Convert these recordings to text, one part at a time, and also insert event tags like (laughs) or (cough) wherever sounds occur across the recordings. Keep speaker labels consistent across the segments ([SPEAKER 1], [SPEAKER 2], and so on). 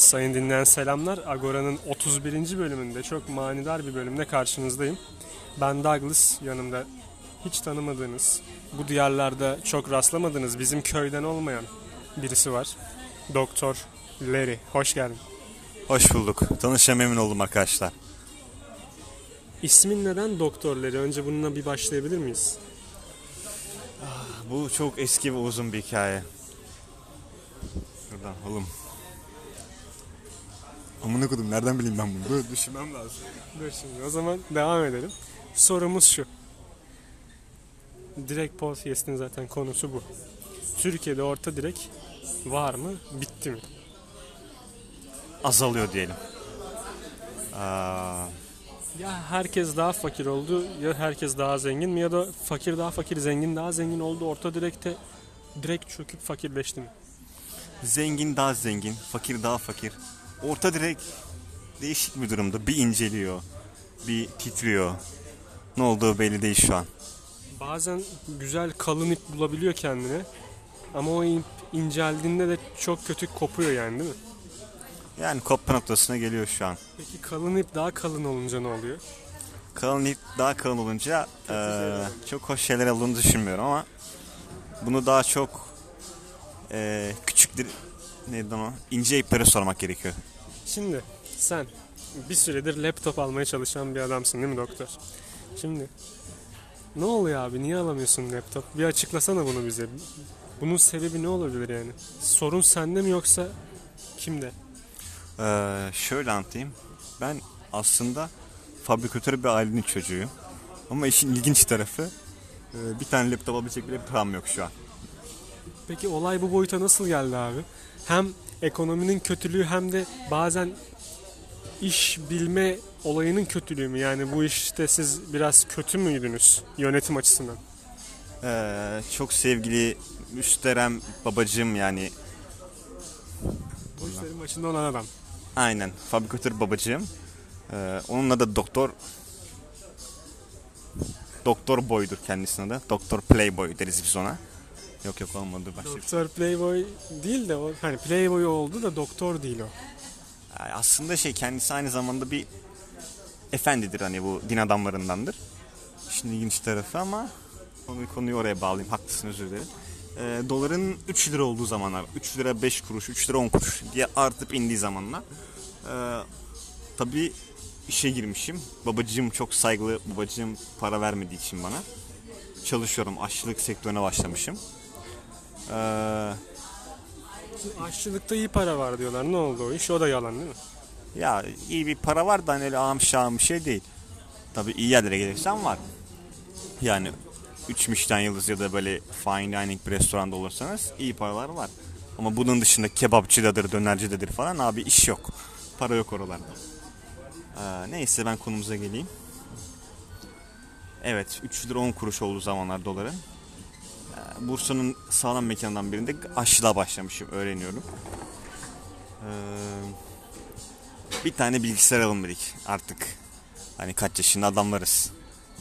[SPEAKER 1] Sayın dinleyen selamlar. Agora'nın 31. bölümünde çok manidar bir bölümde karşınızdayım. Ben Douglas, yanımda hiç tanımadığınız, bu diyarlarda çok rastlamadığınız, bizim köyden olmayan birisi var. Doktor Larry, hoş geldin.
[SPEAKER 2] Hoş bulduk. Tanışa memnun oldum arkadaşlar.
[SPEAKER 1] İsmin neden Doktor Larry? Önce bununla bir başlayabilir miyiz?
[SPEAKER 2] Bu çok eski ve uzun bir hikaye. Şuradan oğlum. Amına kodum nereden bileyim ben bunu? Dur düşünmem lazım.
[SPEAKER 1] Dur şimdi o zaman devam edelim. Sorumuz şu. Direkt podcast'in zaten konusu bu. Türkiye'de orta direk var mı? Bitti mi?
[SPEAKER 2] Azalıyor diyelim. Aa,
[SPEAKER 1] Ya herkes daha fakir oldu ya herkes daha zengin mi ya da fakir daha fakir zengin daha zengin oldu orta direkte direkt çöküp fakirleşti mi?
[SPEAKER 2] zengin daha zengin, fakir daha fakir. Orta direk değişik bir durumda. Bir inceliyor, bir titriyor. Ne olduğu belli değil şu an.
[SPEAKER 1] Bazen güzel kalın ip bulabiliyor kendine ama o ip inceldiğinde de çok kötü kopuyor yani değil mi?
[SPEAKER 2] Yani kopma noktasına geliyor şu an.
[SPEAKER 1] Peki kalın ip daha kalın olunca ne oluyor?
[SPEAKER 2] Kalın ip daha kalın olunca eee, çok hoş şeyler olduğunu düşünmüyorum ama bunu daha çok eee küçük neydi o? ince iplere sormak gerekiyor.
[SPEAKER 1] Şimdi sen bir süredir laptop almaya çalışan bir adamsın değil mi doktor? Şimdi ne oluyor abi niye alamıyorsun laptop? Bir açıklasana bunu bize. Bunun sebebi ne olabilir yani? Sorun sende mi yoksa kimde?
[SPEAKER 2] Eee, şöyle anlatayım. Ben aslında fabrikatör bir ailenin çocuğuyum. Ama işin ilginç tarafı eee, bir tane laptop alabilecek bile param yok şu an.
[SPEAKER 1] Peki olay bu boyuta nasıl geldi abi? Hem ekonominin kötülüğü hem de bazen iş bilme olayının kötülüğü mü? Yani bu işte siz biraz kötü müydünüz yönetim açısından?
[SPEAKER 2] Eee, çok sevgili müsterem babacığım yani
[SPEAKER 1] Bu işlerin başında olan adam.
[SPEAKER 2] Aynen. Fabrikatör babacığım. Ee, onunla da doktor Doktor Boy'dur kendisine de. Doktor Playboy deriz biz ona. Yok yok olmadı başka
[SPEAKER 1] Doktor Playboy değil de o hani Playboy oldu da doktor değil o.
[SPEAKER 2] Yani aslında şey kendisi aynı zamanda bir efendidir hani bu din adamlarındandır. Şimdi ilginç tarafı ama konuyu, konuyu oraya bağlayayım. Haklısın özür dilerim. Ee, doların 3 lira olduğu zamanlar 3 lira 5 kuruş 3 lira 10 kuruş diye artıp indiği zamanlar ee, tabii işe girmişim. Babacığım çok saygılı babacığım para vermediği için bana çalışıyorum. Aşçılık sektörüne başlamışım. Ee,
[SPEAKER 1] Aşçılıkta iyi para var diyorlar. Ne oldu o iş? O da yalan değil mi?
[SPEAKER 2] Ya iyi bir para var da hani öyle ağam bir şey değil. Tabii iyi yerlere gelirsen var. Yani 3 Michelin yıldız ya da böyle fine dining bir restoranda olursanız iyi paralar var. Ama bunun dışında kebapçıdadır, dönercidedir falan abi iş yok. Para yok oralarda. Ee, neyse ben konumuza geleyim. Evet 3 lira 10 kuruş olduğu zamanlar doların. Bursa'nın sağlam mekanından birinde aşçılığa başlamışım öğreniyorum. Ee, bir tane bilgisayar alalım dedik artık. Hani kaç yaşında adamlarız.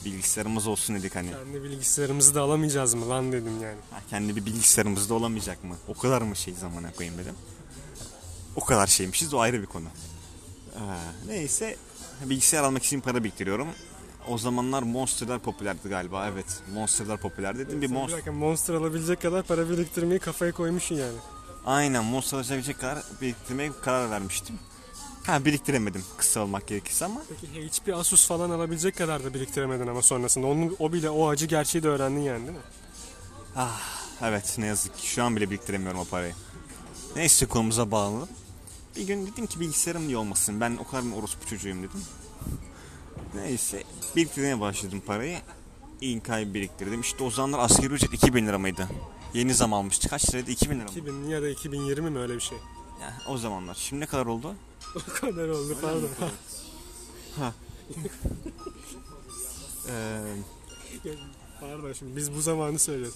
[SPEAKER 2] Bilgisayarımız olsun dedik hani.
[SPEAKER 1] Kendi bilgisayarımızı da alamayacağız mı lan dedim yani.
[SPEAKER 2] Ha, kendi bir bilgisayarımız da olamayacak mı? O kadar mı şey zamana koyayım dedim. O kadar şeymişiz o ayrı bir konu. Ee, neyse bilgisayar almak için para biriktiriyorum. O zamanlar Monster'lar popülerdi galiba evet. Monster'lar popüler dedim bir
[SPEAKER 1] Sen bir
[SPEAKER 2] Monster.
[SPEAKER 1] dakika Monster alabilecek kadar para biriktirmeyi kafaya koymuşsun yani.
[SPEAKER 2] Aynen Monster alabilecek kadar biriktirmeye karar vermiştim. Ha biriktiremedim kısa olmak gerekirse ama
[SPEAKER 1] Peki HP Asus falan alabilecek kadar da biriktiremedin ama sonrasında. Onu, o bile o acı gerçeği de öğrendin yani değil mi?
[SPEAKER 2] Evet ne yazık ki şu an bile biriktiremiyorum o parayı. Neyse konumuza bağlı. Bir gün dedim ki bilgisayarım niye olmasın ben o kadar mı orospu çocuğuyum dedim. Neyse biriktirmeye başladım parayı. İnkayı biriktirdim. İşte o zamanlar asgari ücret 2000 lira mıydı? Yeni zam almıştı. Kaç liraydı? 2000 lira mı?
[SPEAKER 1] 2000 ya da 2020 mi öyle bir şey?
[SPEAKER 2] Ya, o zamanlar. Şimdi ne kadar oldu? (laughs)
[SPEAKER 1] O kadar oldu pardon. (laughs)
[SPEAKER 2] Ee,
[SPEAKER 1] pardon şimdi biz bu zamanı söylüyoruz.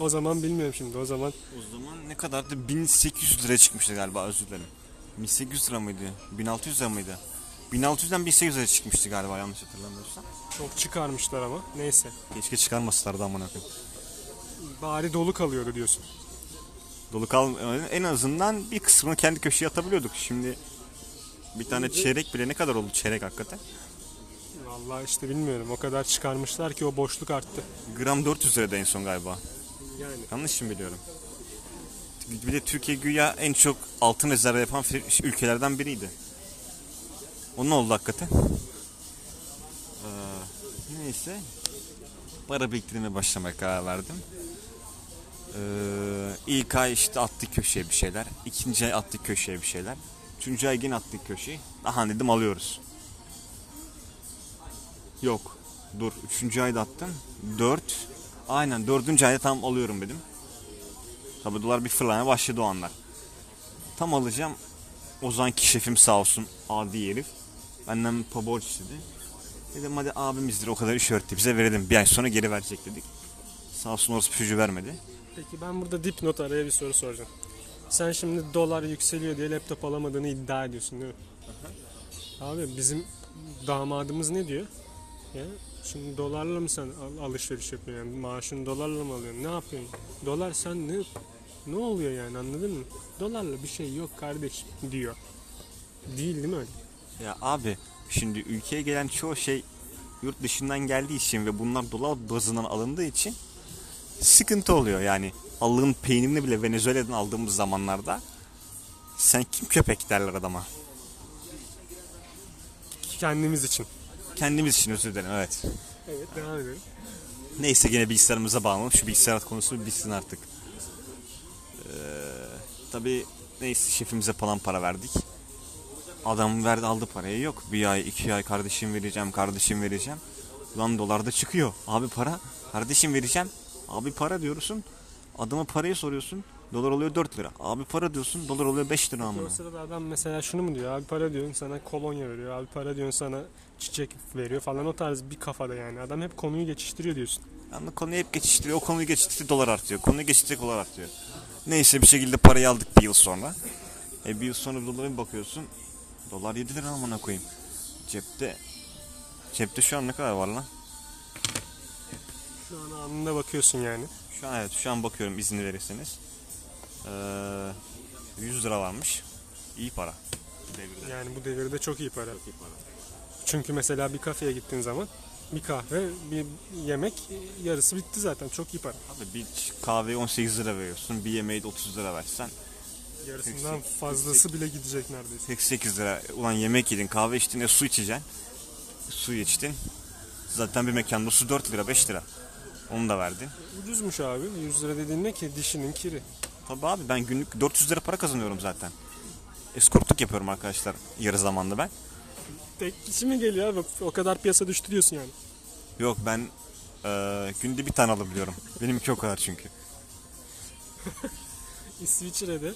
[SPEAKER 1] O zaman bilmiyorum şimdi o zaman
[SPEAKER 2] o zaman ne kadardı? 1800 liraya çıkmıştı galiba özür dilerim. 1800 lira mıydı? 1600 lira mıydı? 1600'den 1800 lira çıkmıştı galiba yanlış hatırlamıyorsam.
[SPEAKER 1] çok çıkarmışlar ama neyse.
[SPEAKER 2] Keşke çıkarmasalardı amına koyayım.
[SPEAKER 1] Bari dolu kalıyordu diyorsun.
[SPEAKER 2] Dolu kal en azından bir kısmını kendi köşeye atabiliyorduk. Şimdi bir tane çeyrek bile ne kadar oldu çeyrek hakikaten?
[SPEAKER 1] Vallahi işte bilmiyorum. O kadar çıkarmışlar ki o boşluk arttı.
[SPEAKER 2] Gram 400 lirada en son galiba.
[SPEAKER 1] Yani
[SPEAKER 2] Yanlış mı biliyorum? Bir de Türkiye güya en çok altın rezervi yapan ülkelerden biriydi. O ne oldu hakikaten? Ee, neyse. Para biriktirmeye başlamaya karar verdim. Ee, ilk ay işte attık köşeye bir şeyler. İkinci ay attık köşeye bir şeyler. Üçüncü ay yine attık köşeyi. Aha dedim alıyoruz. Yok. Dur. Üçüncü ayda attım. Dört. Aynen dördüncü ayda tam alıyorum dedim. Tabi dolar bir fırlamaya başladı o anlar. Tam alacağım. O zamanki şefim sağ olsun adi herif. Benden pa borç istedi. Dedim hadi abimizdir o kadar iş öğretti bize verelim. Bir ay sonra geri verecek dedik. Sağ olsun orası çocuğu vermedi.
[SPEAKER 1] Peki ben burada dipnot araya bir soru soracağım. Sen şimdi dolar yükseliyor diye laptop alamadığını iddia ediyorsun değil mi? Abi bizim damadımız ne diyor? Ya şimdi dolarla mı sen al- alışveriş yapıyorsun? Yani maaşını dolarla mı alıyorsun? Ne yapıyorsun? Dolar sen ne ne oluyor yani anladın mı? Dolarla bir şey yok kardeş diyor. Değil değil mi öyle?
[SPEAKER 2] Ya abi şimdi ülkeye gelen çoğu şey yurt dışından geldiği için ve bunlar dolar bazından alındığı için sıkıntı oluyor yani. Allah'ın peynirini bile Venezuela'dan aldığımız zamanlarda sen kim köpek derler adama.
[SPEAKER 1] Kendimiz için.
[SPEAKER 2] Kendimiz için özür dilerim evet.
[SPEAKER 1] Evet devam edelim.
[SPEAKER 2] Neyse gene bilgisayarımıza bağlanalım. Şu bilgisayar konusu bir bitsin artık. Ee, tabii neyse şefimize falan para verdik. Adam verdi aldı parayı yok. Bir ay iki ay kardeşim vereceğim kardeşim vereceğim. Lan dolarda çıkıyor. Abi para kardeşim vereceğim. Abi para diyorsun. Adama parayı soruyorsun. Dolar oluyor 4 lira. Abi para diyorsun. Dolar oluyor 5 lira
[SPEAKER 1] O
[SPEAKER 2] amına.
[SPEAKER 1] sırada adam mesela şunu mu diyor? Abi para diyorsun sana kolonya veriyor. Abi para diyorsun sana çiçek veriyor falan o tarz bir kafada yani. Adam hep konuyu geçiştiriyor diyorsun.
[SPEAKER 2] Yani konuyu hep geçiştiriyor. O konuyu geçiştirince dolar artıyor. Konuyu geçiştirince dolar artıyor. Neyse bir şekilde parayı aldık bir yıl sonra. E bir yıl sonra dolara bir bakıyorsun. Dolar 7 lira amına koyayım. Cepte cepte şu an ne kadar var lan?
[SPEAKER 1] Şu an anında bakıyorsun yani.
[SPEAKER 2] Şu an evet şu an bakıyorum izni verirseniz. Ee, 100 lira varmış. İyi para. Devirde.
[SPEAKER 1] Yani bu devirde çok iyi para.
[SPEAKER 2] iyi para.
[SPEAKER 1] Çünkü mesela bir kafeye gittiğin zaman bir kahve, bir yemek yarısı bitti zaten. Çok iyi para.
[SPEAKER 2] Abi bir kahveye 18 lira veriyorsun. Bir yemeği de 30 lira versen.
[SPEAKER 1] Yarısından fazlası bile gidecek neredeyse.
[SPEAKER 2] 88 lira. Ulan yemek yedin, kahve içtin, e, su içeceksin. Su içtin. Zaten bir mekanda su 4 lira, 5 lira. Onu da verdin.
[SPEAKER 1] Ucuzmuş abi. 100 lira dediğin ne ki? Dişinin kiri.
[SPEAKER 2] Tabii abi ben günlük 400 lira para kazanıyorum zaten. Eskortluk yapıyorum arkadaşlar yarı zamanlı ben.
[SPEAKER 1] Tek kişi mi geliyor abi? O kadar piyasa düştü diyorsun yani.
[SPEAKER 2] Yok ben eee, günde bir tane alabiliyorum. Benimki o kadar çünkü. (laughs)
[SPEAKER 1] İsviçre'de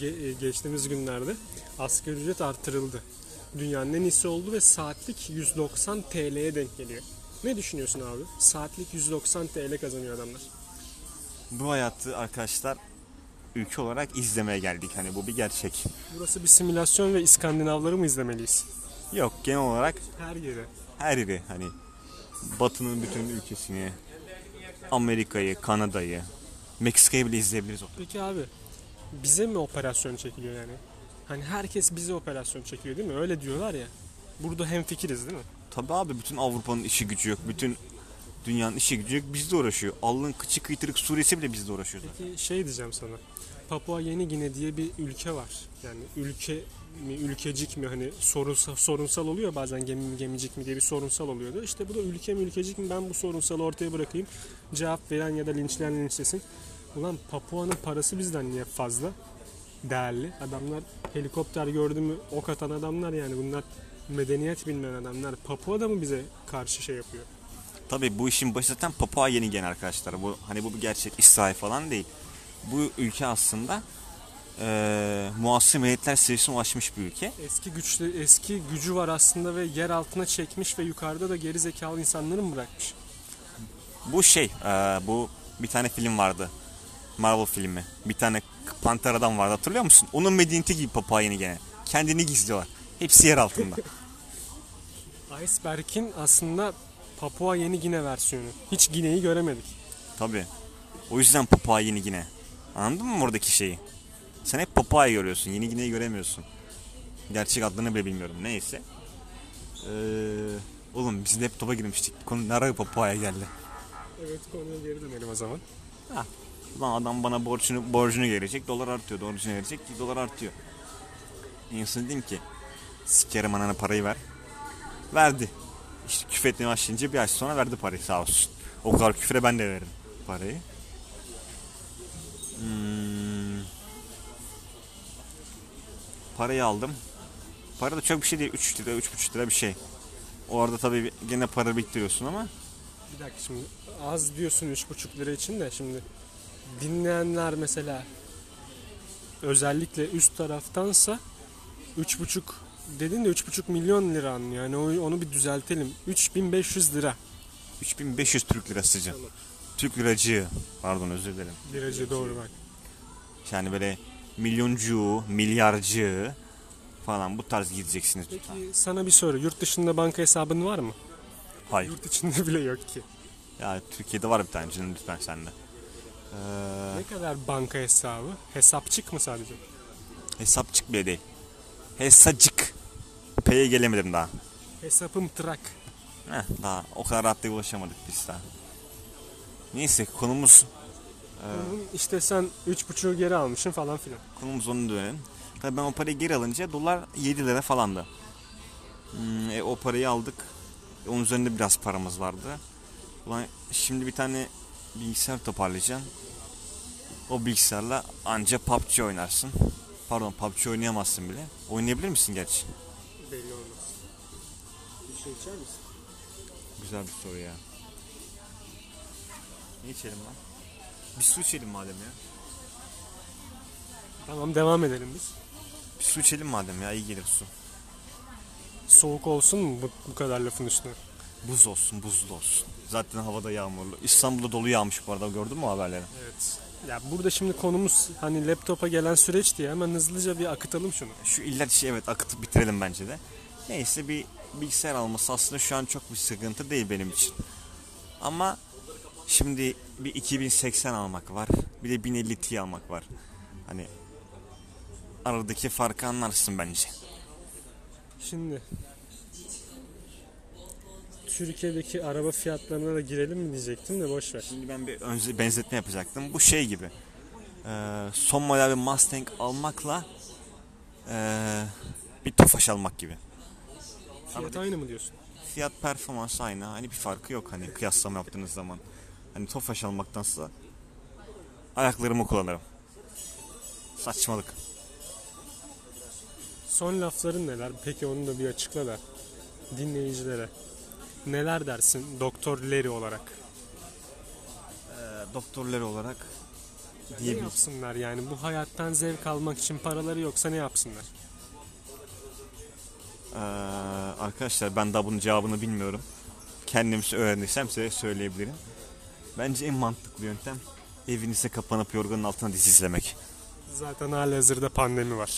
[SPEAKER 1] ge- e, geçtiğimiz günlerde asgari ücret artırıldı. Dünyanın en iyisi oldu ve saatlik 190 TL'ye denk geliyor. Ne düşünüyorsun abi? Saatlik 190 TL kazanıyor adamlar.
[SPEAKER 2] Bu hayatı arkadaşlar ülke olarak izlemeye geldik. Hani bu bir gerçek.
[SPEAKER 1] Burası bir simülasyon ve İskandinavları mı izlemeliyiz?
[SPEAKER 2] Yok genel olarak
[SPEAKER 1] Her yere.
[SPEAKER 2] her yeri hani Batı'nın bütün ülkesini, Amerika'yı, Kanada'yı, Meksika'yı bile izleyebiliriz.
[SPEAKER 1] Peki abi bize mi operasyon çekiliyor yani? Hani herkes bize operasyon çekiliyor değil mi? Öyle diyorlar ya. Burada hemfikiriz değil mi?
[SPEAKER 2] Tabii abi bütün Avrupa'nın işi gücü yok. Bütün dünyanın işi gücü yok. Bizde uğraşıyor. Allah'ın kıçı kıytırık Suriye'si bile bizde uğraşıyor zaten.
[SPEAKER 1] Peki şey diyeceğim sana. Papua Yeni Gine diye bir ülke var. Yani ülke mi, ülkecik mi hani sorunsal, sorunsal oluyor bazen gemi mi gemicik mi diye bir sorunsal oluyordu. İşte bu da ülke mi ülkecik mi ben bu sorunsalı ortaya bırakayım. Cevap veren ya da linçleyen linçlesin. Ulan Papua'nın parası bizden niye fazla? Değerli. Adamlar helikopter gördü mü ok atan adamlar yani bunlar medeniyet bilmeyen adamlar. Papua da mı bize karşı şey yapıyor?
[SPEAKER 2] Tabii bu işin başı zaten Papua Yeni Gine arkadaşlar. Bu hani bu bir gerçek İsrail falan değil. Bu ülke aslında eee muasır milletler seviyesine ulaşmış bir ülke.
[SPEAKER 1] Eski güçlü eski gücü var aslında ve yer altına çekmiş ve yukarıda da geri zekalı insanları mı bırakmış?
[SPEAKER 2] Bu şey eee, bu bir tane film vardı. Marvel filmi. Bir tane panter adam vardı hatırlıyor musun? Onun medeniyeti gibi Papua Yeni Gine. Kendini gizliyorlar. Hepsi yer altında. (laughs)
[SPEAKER 1] Iceberg'in aslında Papua Yeni Gine versiyonu. Hiç Gine'yi göremedik.
[SPEAKER 2] Tabii. O yüzden Papua Yeni Gine. Anladın mı oradaki şeyi? Sen hep Popeye görüyorsun. Yeni Gine'yi göremiyorsun. Gerçek adlarını bile bilmiyorum. Neyse. Ee, oğlum biz laptopa girmiştik. Konu nereye Popeye geldi?
[SPEAKER 1] Evet konuya geri dönelim o zaman.
[SPEAKER 2] Lan adam bana borcunu borcunu verecek, dolar artıyor. Borcunu verecek, dolar artıyor. En son dedim ki, sikerim anana parayı ver. Verdi. İşte küfretmeye başlayınca bir ay sonra verdi parayı sağ olsun. O kadar küfre ben de veririm parayı. Hmm. Parayı aldım. Para da çok bir şey değil. 3 lira, 3,5 lira bir şey. O arada tabii gene para biriktiriyorsun ama
[SPEAKER 1] Bir dakika şimdi az diyorsun 3,5 lira için de şimdi dinleyenler mesela özellikle üst taraftansa 3,5 dedin de 3,5 milyon lira anlıyor. Yani onu bir düzeltelim. 3500 lira.
[SPEAKER 2] 3500 Türk lirası canım. Türk liracığı. Pardon özür dilerim.
[SPEAKER 1] Liracı doğru bak.
[SPEAKER 2] Yani böyle milyoncu, milyarcı falan bu tarz gideceksiniz.
[SPEAKER 1] Peki sana bir soru. Yurt dışında banka hesabın var mı?
[SPEAKER 2] Hayır.
[SPEAKER 1] Yurt içinde (laughs) bile yok ki.
[SPEAKER 2] Ya Türkiye'de var bir tane canım lütfen sende. Ee,
[SPEAKER 1] Ne kadar banka hesabı? Hesapçık mı sadece?
[SPEAKER 2] hesapçık bile değil. Hesacık. P'ye gelemedim daha.
[SPEAKER 1] Hesapım trak.
[SPEAKER 2] Heh, daha o kadar rahat değil ulaşamadık biz daha. Neyse konumuz
[SPEAKER 1] Onun işte sen 3,5'u geri almışsın falan filan.
[SPEAKER 2] konumuz onu dönelim. Tabii ben o parayı geri alınca dolar 7 lira falandı. Hmm, e, o parayı aldık. E, onun üzerinde biraz paramız vardı. Ulan şimdi bir tane bilgisayar toparlayacağım. O bilgisayarla anca PUBG oynarsın. Pardon PUBG oynayamazsın bile. Oynayabilir misin gerçi?
[SPEAKER 1] Belli olmaz. Bir şey içer misin?
[SPEAKER 2] Güzel bir soru ya. Ne içelim lan? Bir su içelim madem ya.
[SPEAKER 1] Tamam devam edelim biz.
[SPEAKER 2] Bir su içelim madem ya iyi gelir su.
[SPEAKER 1] Soğuk olsun mu bu, bu kadar lafın üstüne?
[SPEAKER 2] Buz olsun, buzlu olsun. Zaten havada yağmurlu. İstanbul'da dolu yağmış bu arada gördün mü haberleri?
[SPEAKER 1] Evet. Ya burada şimdi konumuz hani laptopa gelen süreç diye hemen hızlıca bir akıtalım şunu.
[SPEAKER 2] Şu illet işi evet akıtıp bitirelim bence de. Neyse bir bilgisayar alması aslında şu an çok bir sıkıntı değil benim için. Ama şimdi bir 2080 almak var. Bir de 1050 Ti almak var. Hani aradaki farkı anlarsın bence.
[SPEAKER 1] Şimdi Türkiye'deki araba fiyatlarına da girelim mi diyecektim de boş ver.
[SPEAKER 2] Şimdi ben bir önce benzetme yapacaktım. Bu şey gibi. Ee, son model bir Mustang almakla ee, bir Tofaş almak gibi.
[SPEAKER 1] Fiyat aynı mı diyorsun?
[SPEAKER 2] Fiyat performans aynı. Hani bir farkı yok hani kıyaslama yaptığınız zaman. Hani Tofaş almaktansa ayaklarımı kullanırım. Saçmalık.
[SPEAKER 1] Son lafların neler? Peki onu da bir açıkla da dinleyicilere. Neler dersin Doktor Larry olarak?
[SPEAKER 2] Ee, doktorları olarak
[SPEAKER 1] Ne
[SPEAKER 2] diyebilirim.
[SPEAKER 1] yapsınlar yani bu hayattan zevk almak için paraları yoksa ne yapsınlar?
[SPEAKER 2] Ee, arkadaşlar ben daha bunun cevabını bilmiyorum. Kendim öğrenirsem size söyleyebilirim. Bence en mantıklı yöntem evinize kapanıp yorganın altına dizi izlemek.
[SPEAKER 1] Zaten hali hazırda pandemi var.